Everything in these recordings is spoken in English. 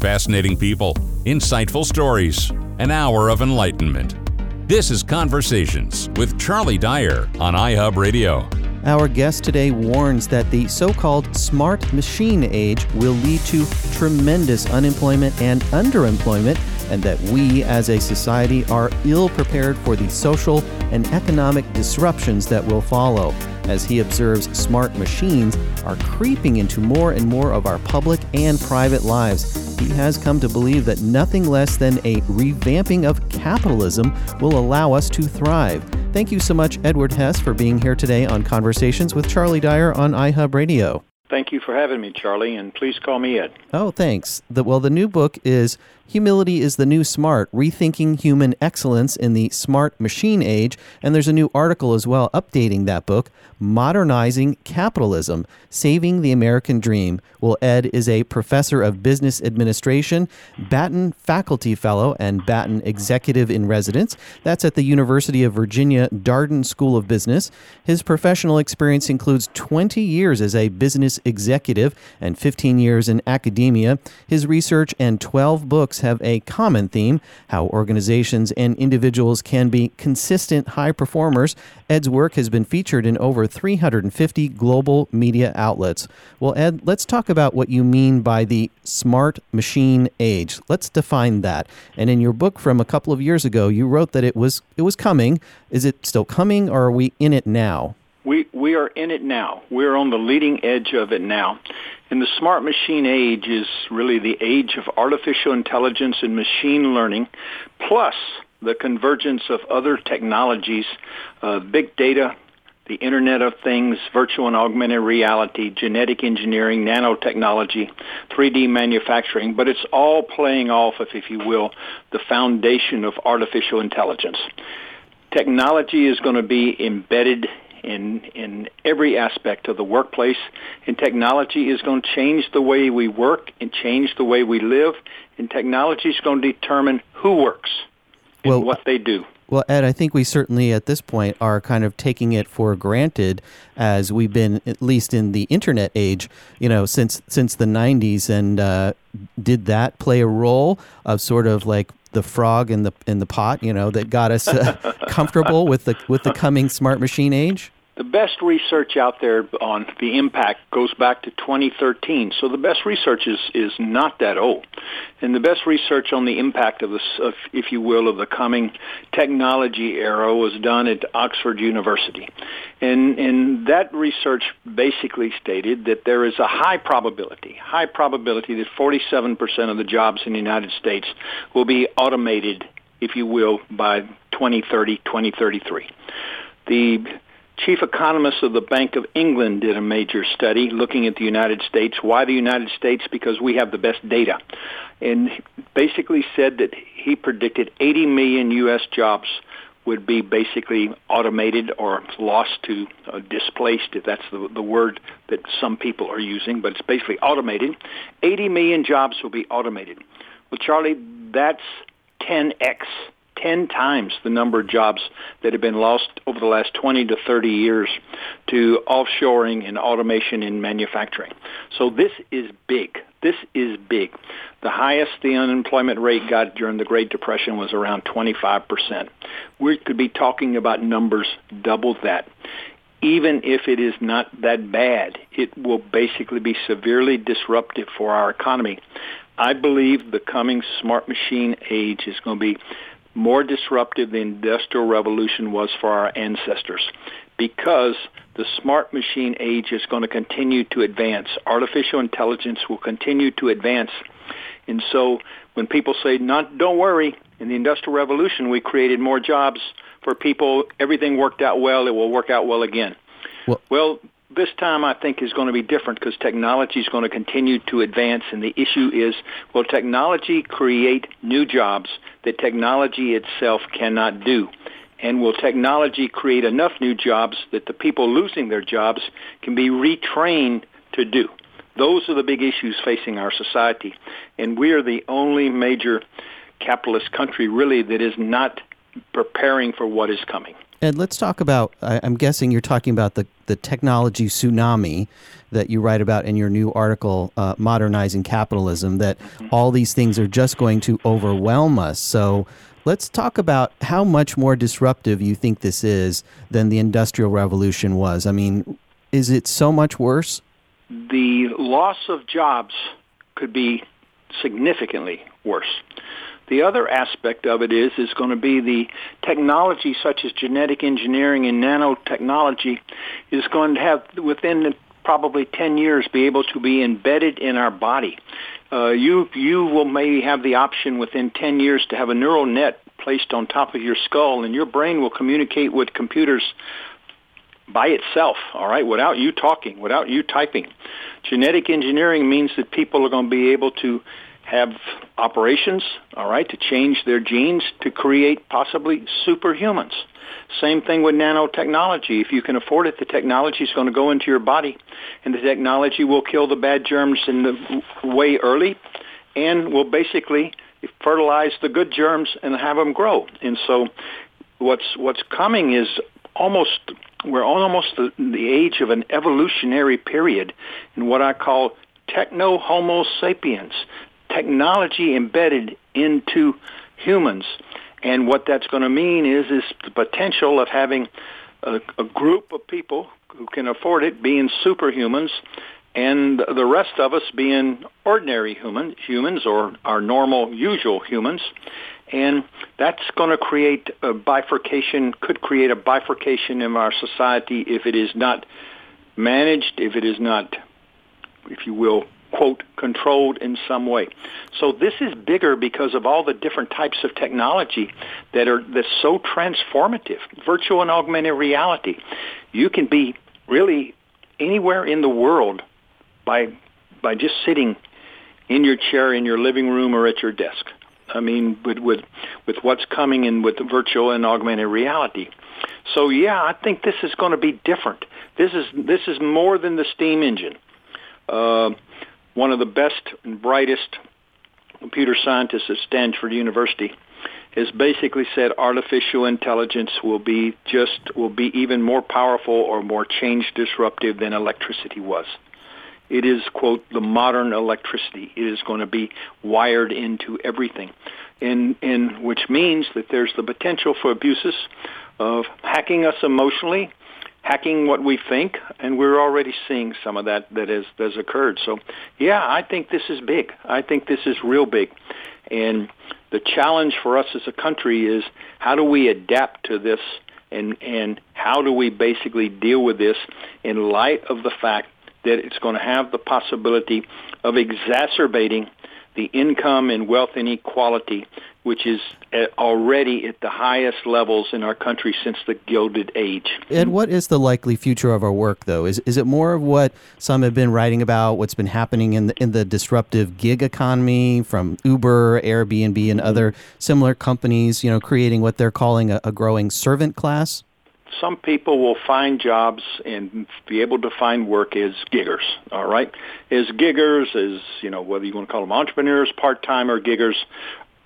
Fascinating people, insightful stories, an hour of enlightenment. This is Conversations with Charlie Dyer on iHub Radio. Our guest today warns that the so called smart machine age will lead to tremendous unemployment and underemployment, and that we as a society are ill prepared for the social and economic disruptions that will follow. As he observes, smart machines are creeping into more and more of our public and private lives. He has come to believe that nothing less than a revamping of capitalism will allow us to thrive. Thank you so much, Edward Hess, for being here today on Conversations with Charlie Dyer on iHub Radio. Thank you for having me, Charlie, and please call me Ed. Oh, thanks. The, well, the new book is Humility is the New Smart Rethinking Human Excellence in the Smart Machine Age. And there's a new article as well updating that book, Modernizing Capitalism Saving the American Dream. Well, Ed is a professor of business administration, Batten Faculty Fellow, and Batten Executive in Residence. That's at the University of Virginia Darden School of Business. His professional experience includes 20 years as a business executive and 15 years in academia. His research and 12 books have a common theme how organizations and individuals can be consistent high performers. Ed's work has been featured in over 350 global media outlets. Well, Ed, let's talk about what you mean by the smart machine age. Let's define that. And in your book from a couple of years ago, you wrote that it was it was coming. Is it still coming or are we in it now? We we are in it now. We're on the leading edge of it now. And the smart machine age is really the age of artificial intelligence and machine learning, plus the convergence of other technologies, uh, big data, the Internet of Things, virtual and augmented reality, genetic engineering, nanotechnology, 3D manufacturing, but it's all playing off of, if you will, the foundation of artificial intelligence. Technology is going to be embedded in in every aspect of the workplace and technology is going to change the way we work and change the way we live and technology is going to determine who works and well, what they do well, Ed, I think we certainly at this point are kind of taking it for granted as we've been, at least in the internet age, you know, since since the '90s. And uh, did that play a role of sort of like the frog in the in the pot, you know, that got us uh, comfortable with the with the coming smart machine age? The best research out there on the impact goes back to 2013. So the best research is, is not that old. And the best research on the impact of this, of, if you will, of the coming technology era was done at Oxford University. And, and that research basically stated that there is a high probability, high probability that 47% of the jobs in the United States will be automated, if you will, by 2030, 2033. The chief economist of the Bank of England did a major study looking at the United States. Why the United States? Because we have the best data. And basically said that he predicted 80 million U.S. jobs would be basically automated or lost to uh, displaced, if that's the, the word that some people are using, but it's basically automated. 80 million jobs will be automated. Well, Charlie, that's 10x 10 times the number of jobs that have been lost over the last 20 to 30 years to offshoring and automation in manufacturing. So this is big. This is big. The highest the unemployment rate got during the Great Depression was around 25%. We could be talking about numbers double that even if it is not that bad, it will basically be severely disruptive for our economy. I believe the coming smart machine age is going to be more disruptive the Industrial Revolution was for our ancestors because the smart machine age is going to continue to advance. Artificial intelligence will continue to advance. And so when people say, not, don't worry, in the Industrial Revolution we created more jobs for people, everything worked out well, it will work out well again. Well, well this time I think is going to be different because technology is going to continue to advance and the issue is will technology create new jobs that technology itself cannot do? And will technology create enough new jobs that the people losing their jobs can be retrained to do? Those are the big issues facing our society. And we are the only major capitalist country really that is not preparing for what is coming. Ed, let's talk about. I, am guessing you're talking about the the technology tsunami that you write about in your new article, uh, Modernizing Capitalism, that all these things are just going to overwhelm us. So let's talk about how much more disruptive you think this is than the Industrial Revolution was. I mean, is it so much worse? The loss of jobs could be significantly worse. The other aspect of it is is going to be the technology such as genetic engineering and nanotechnology is going to have within probably 10 years be able to be embedded in our body. Uh, you you will maybe have the option within 10 years to have a neural net placed on top of your skull and your brain will communicate with computers by itself, all right, without you talking, without you typing. Genetic engineering means that people are going to be able to have operations, all right, to change their genes to create possibly superhumans. Same thing with nanotechnology. If you can afford it, the technology is going to go into your body, and the technology will kill the bad germs in the way early, and will basically fertilize the good germs and have them grow. And so, what's what's coming is almost we're almost the, the age of an evolutionary period in what I call techno Homo sapiens technology embedded into humans. And what that's going to mean is is the potential of having a, a group of people who can afford it being superhumans and the rest of us being ordinary human, humans or our normal, usual humans. And that's going to create a bifurcation, could create a bifurcation in our society if it is not managed, if it is not, if you will, quote, controlled in some way. So this is bigger because of all the different types of technology that are that's so transformative. Virtual and augmented reality. You can be really anywhere in the world by by just sitting in your chair in your living room or at your desk. I mean, with with with what's coming in with virtual and augmented reality. So yeah, I think this is going to be different. This is this is more than the steam engine. Uh, one of the best and brightest computer scientists at Stanford University has basically said artificial intelligence will be just will be even more powerful or more change disruptive than electricity was. It is quote the modern electricity. It is going to be wired into everything, and and which means that there's the potential for abuses of hacking us emotionally, hacking what we think, and we're already seeing some of that that has, has occurred. So, yeah, I think this is big. I think this is real big. And the challenge for us as a country is how do we adapt to this and, and how do we basically deal with this in light of the fact that it's going to have the possibility of exacerbating the income and wealth inequality, which is already at the highest levels in our country since the Gilded Age. And what is the likely future of our work, though? Is is it more of what some have been writing about? What's been happening in the in the disruptive gig economy from Uber, Airbnb, and other similar companies? You know, creating what they're calling a, a growing servant class some people will find jobs and be able to find work as giggers. All right, as giggers, as you know, whether you want to call them entrepreneurs, part-time or giggers.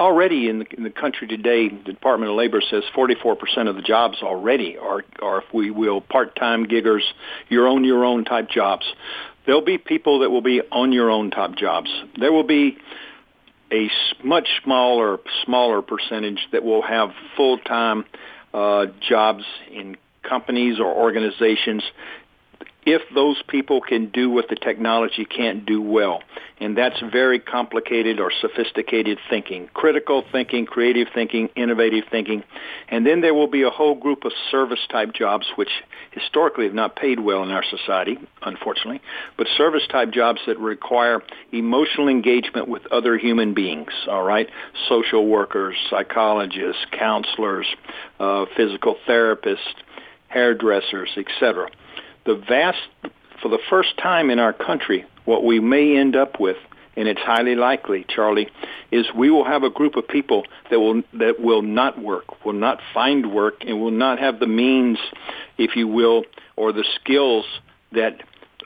Already in the, in the country today, the Department of Labor says 44% of the jobs already are, are, if we will, part-time giggers, your own your own type jobs. There'll be people that will be on your own type jobs. There will be a much smaller smaller percentage that will have full-time uh, jobs in companies or organizations if those people can do what the technology can't do well. And that's very complicated or sophisticated thinking, critical thinking, creative thinking, innovative thinking. And then there will be a whole group of service type jobs which historically have not paid well in our society, unfortunately, but service type jobs that require emotional engagement with other human beings, all right? Social workers, psychologists, counselors, uh, physical therapists, hairdressers, etc the vast, for the first time in our country, what we may end up with, and it's highly likely, Charlie, is we will have a group of people that will that will not work, will not find work, and will not have the means, if you will, or the skills that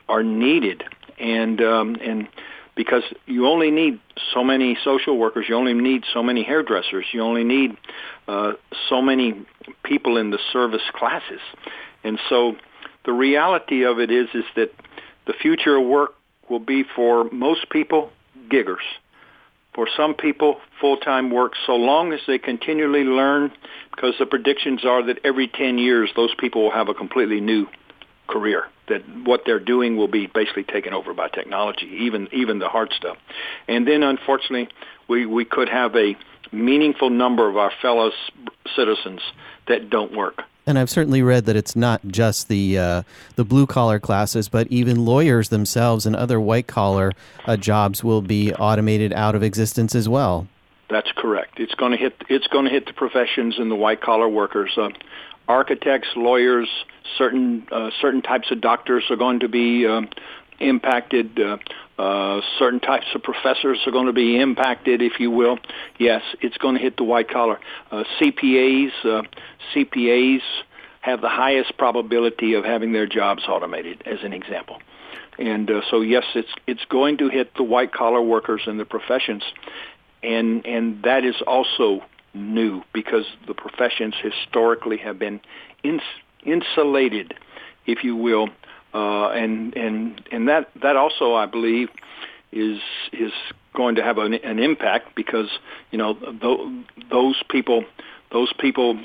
are needed, and um, and because you only need so many social workers, you only need so many hairdressers, you only need uh, so many people in the service classes, and so the reality of it is is that the future of work will be for most people giggers. For some people, full-time work, so long as they continually learn, because the predictions are that every 10 years, those people will have a completely new career. That what they're doing will be basically taken over by technology, even even the hard stuff. And then, unfortunately, we we could have a meaningful number of our fellow citizens that don't work. And I've certainly read that it's not just the uh, the blue collar classes, but even lawyers themselves and other white collar uh, jobs will be automated out of existence as well. That's correct. It's going to hit. It's going to hit the professions and the white collar workers. Uh, architects, lawyers, certain uh, certain types of doctors are going to be um, impacted. Uh, certain types of professors are going to be impacted, if you will. Yes, it's going to hit the white collar. Uh, CPAs, uh, CPAs have the highest probability of having their jobs automated, as an example. And uh, so, yes, it's it's going to hit the white collar workers and the professions, and and that is also new because the professions historically have been ins- insulated, if you will, uh, and and and that that also I believe is is going to have an, an impact because you know th- those people those people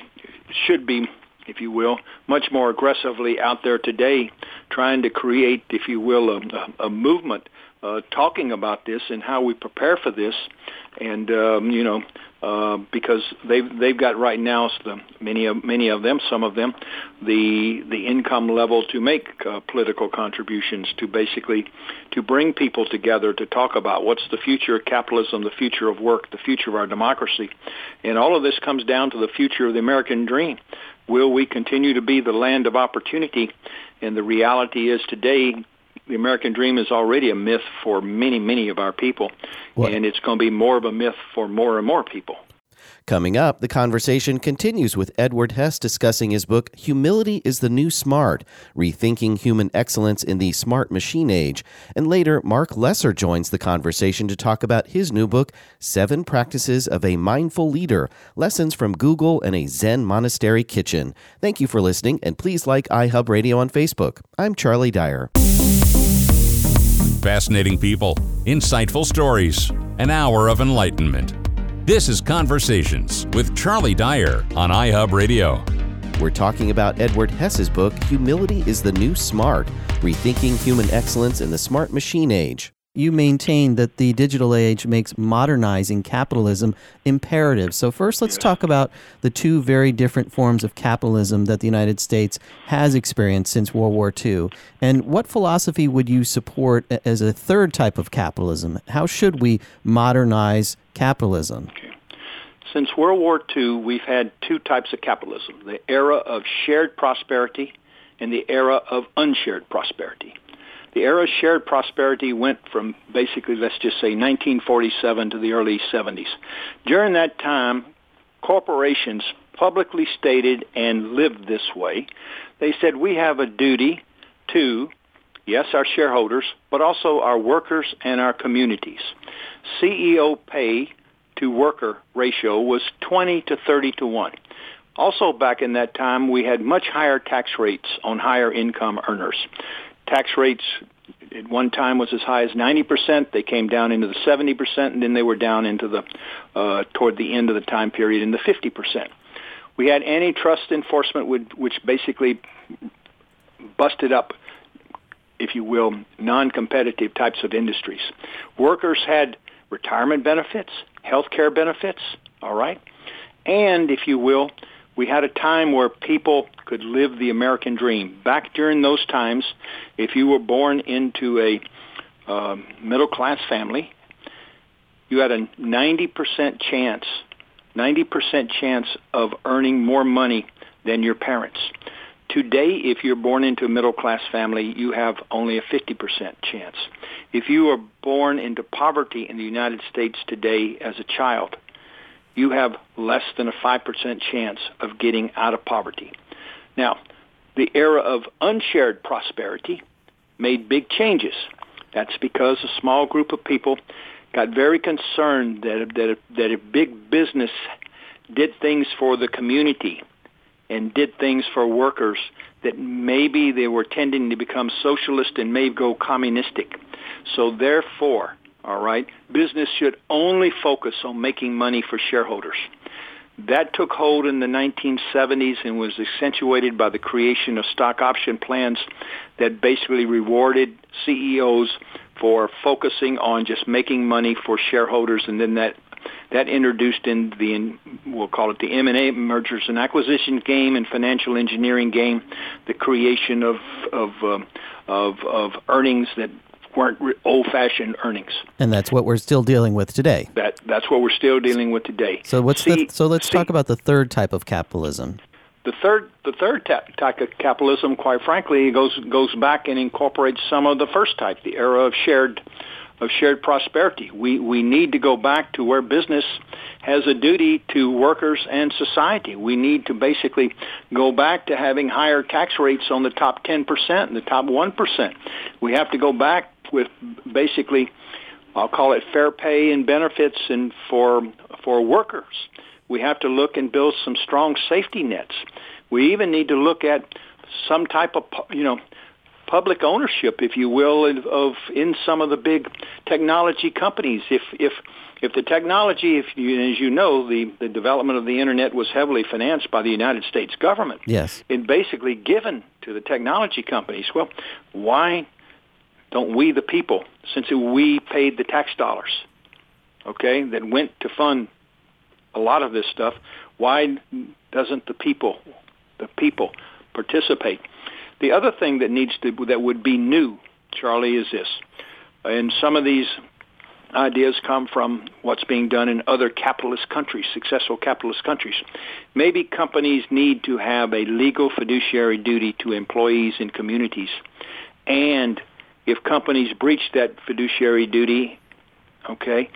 should be if you will, much more aggressively out there today, trying to create, if you will, a, a movement uh, talking about this and how we prepare for this, and um, you know, uh, because they've they've got right now the, many of many of them, some of them, the the income level to make uh, political contributions to basically to bring people together to talk about what's the future of capitalism, the future of work, the future of our democracy, and all of this comes down to the future of the American dream. Will we continue to be the land of opportunity? And the reality is today, the American dream is already a myth for many, many of our people, what? and it's going to be more of a myth for more and more people. Coming up, the conversation continues with Edward Hess discussing his book, Humility is the New Smart Rethinking Human Excellence in the Smart Machine Age. And later, Marc Lesser joins the conversation to talk about his new book, Seven Practices of a Mindful Leader Lessons from Google and a Zen Monastery Kitchen. Thank you for listening, and please like iHub Radio on Facebook. I'm Charlie Dyer. Fascinating people, insightful stories, an hour of enlightenment. This is Conversations with Charlie Dyer on iHub Radio. We're talking about Edward Hess's book, Humility is the New Smart Rethinking Human Excellence in the Smart Machine Age. You maintain that the digital age makes modernizing capitalism imperative. So, first, let's talk about the two very different forms of capitalism that the United States has experienced since World War II. And what philosophy would you support as a third type of capitalism? How should we modernize capitalism? Okay. Since World War II, we've had two types of capitalism the era of shared prosperity and the era of unshared prosperity. The era of shared prosperity went from basically, let's just say, 1947 to the early 70s. During that time, corporations publicly stated and lived this way. They said we have a duty to, yes, our shareholders, but also our workers and our communities. CEO pay to worker ratio was 20 to 30 to 1. Also back in that time, we had much higher tax rates on higher income earners tax rates at one time was as high as 90%. They came down into the 70%, and then they were down into the uh, toward the end of the time period in the 50%. We had antitrust enforcement, which basically busted up, if you will, non-competitive types of industries. Workers had retirement benefits, health care benefits, all right, and if you will, we had a time where people could live the American dream. Back during those times, if you were born into a uh, middle class family, you had a 90% chance, 90% chance of earning more money than your parents. Today, if you're born into a middle class family, you have only a 50% chance. If you are born into poverty in the United States today as a child, you have less than a 5% chance of getting out of poverty. Now, the era of unshared prosperity made big changes. That's because a small group of people got very concerned that, that, that if big business did things for the community and did things for workers, that maybe they were tending to become socialist and may go communistic. So therefore, all right, business should only focus on making money for shareholders. That took hold in the 1970s and was accentuated by the creation of stock option plans that basically rewarded CEOs for focusing on just making money for shareholders and then that that introduced in the we'll call it the M&A mergers and acquisition game and financial engineering game the creation of of um, of, of earnings that weren't old-fashioned earnings. And that's what we're still dealing with today. That that's what we're still dealing with today. So what's see, the, so let's see, talk about the third type of capitalism. The third the third type of capitalism, quite frankly, goes goes back and incorporates some of the first type, the era of shared of shared prosperity. We we need to go back to where business has a duty to workers and society. We need to basically go back to having higher tax rates on the top 10% and the top 1%. We have to go back with basically I'll call it fair pay and benefits and for for workers. We have to look and build some strong safety nets. We even need to look at some type of you know public ownership, if you will, of, of in some of the big technology companies. If if if the technology, if you, as you know, the, the development of the internet was heavily financed by the United States government. Yes. And basically given to the technology companies. Well, why don't we, the people, since we paid the tax dollars, okay, that went to fund a lot of this stuff, why doesn't the people, the people, participate? The other thing that needs to that would be new, Charlie, is this. And some of these ideas come from what's being done in other capitalist countries, successful capitalist countries. Maybe companies need to have a legal fiduciary duty to employees and communities. And if companies breach that fiduciary duty, okay,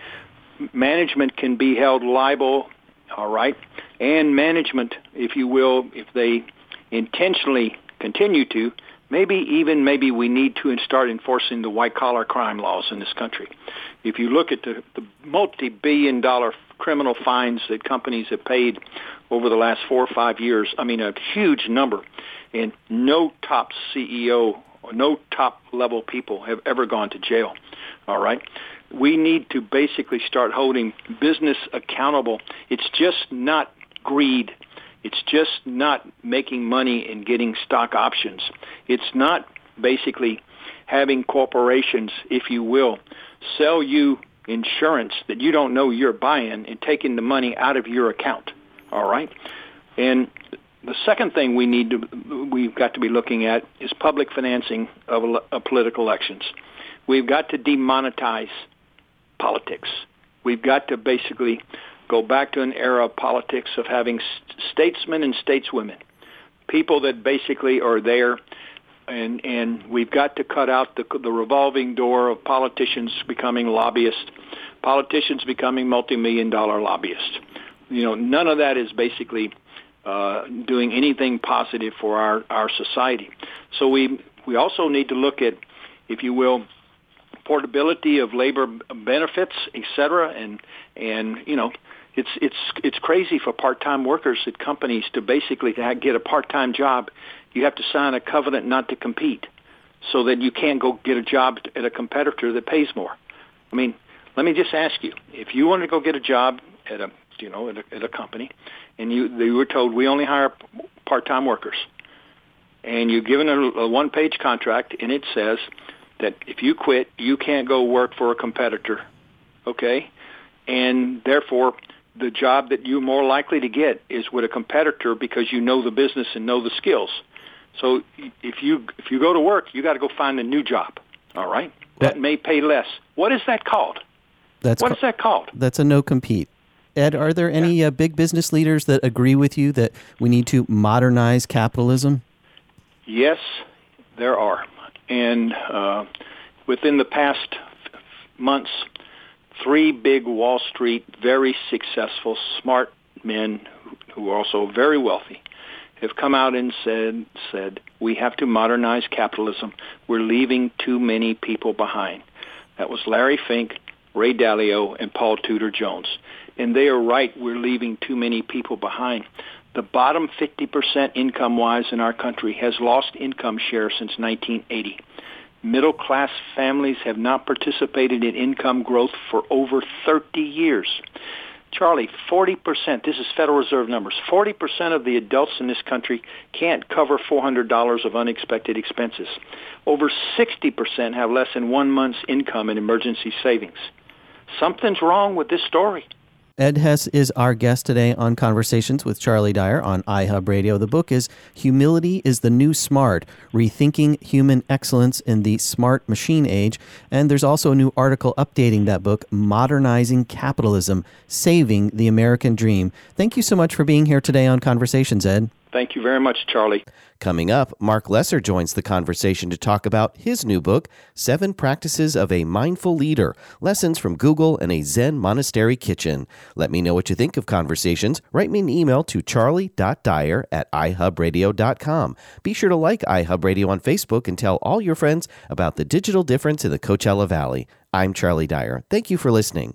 management can be held liable, all right, and management, if you will, if they intentionally continue to, maybe even maybe we need to start enforcing the white collar crime laws in this country. If you look at the, the multi billion dollar criminal fines that companies have paid over the last four or five years, I mean a huge number, and no top CEO no top level people have ever gone to jail. All right. We need to basically start holding business accountable. It's just not greed it's just not making money and getting stock options. It's not basically having corporations, if you will, sell you insurance that you don't know you're buying and taking the money out of your account. All right? And the second thing we need to we've got to be looking at is public financing of, of political elections. We've got to demonetize politics. We've got to basically go back to an era of politics of having statesmen and stateswomen, people that basically are there, and and we've got to cut out the the revolving door of politicians becoming lobbyists, politicians becoming multi-million dollar lobbyists. You know, none of that is basically uh, doing anything positive for our our society. So we we also need to look at, if you will, portability of labor benefits, et cetera, and and you know it's it's it's crazy for part-time workers at companies to basically get a part-time job. You have to sign a covenant not to compete, so that you can't go get a job at a competitor that pays more. I mean, let me just ask you: if you want to go get a job at a you know at a, at a company, and you they were told we only hire part-time workers, and you're given a, a one-page contract, and it says that if you quit, you can't go work for a competitor, okay? And therefore, the job that you're more likely to get is with a competitor because you know the business and know the skills. So if you if you go to work, you got to go find a new job. All right, that, that may pay less. What is that called? That's what is that called? That's a no compete. Ed, are there any uh, big business leaders that agree with you that we need to modernize capitalism? Yes, there are, and uh, within the past months, three big Wall Street, very successful, smart men who are also very wealthy have come out and said said we have to modernize capitalism. We're leaving too many people behind. That was Larry Fink, Ray Dalio, and Paul Tudor Jones. And they are right. We're leaving too many people behind. The bottom 50% income-wise in our country has lost income share since 1980. Middle class families have not participated in income growth for over 30 years. Charlie, 40%, this is Federal Reserve numbers, 40% of the adults in this country can't cover $400 of unexpected expenses. Over 60% have less than one month's income in emergency savings. Something's wrong with this story. Ed Hess is our guest today on Conversations with Charlie Dyer on iHub Radio. The book is Humility is the New Smart Rethinking Human Excellence in the Smart Machine Age. And there's also a new article updating that book, Modernizing Capitalism Saving the American Dream. Thank you so much for being here today on Conversations, Ed. Thank you very much, Charlie. Coming up, Marc Lesser joins the conversation to talk about his new book, Seven Practices of a Mindful Leader Lessons from Google and a Zen Monastery Kitchen. Let me know what you think of conversations. Write me an email to charlie.dyer at ihubradio.com. Be sure to like iHub Radio on Facebook and tell all your friends about the digital difference in the Coachella Valley. I'm Charlie Dyer. Thank you for listening.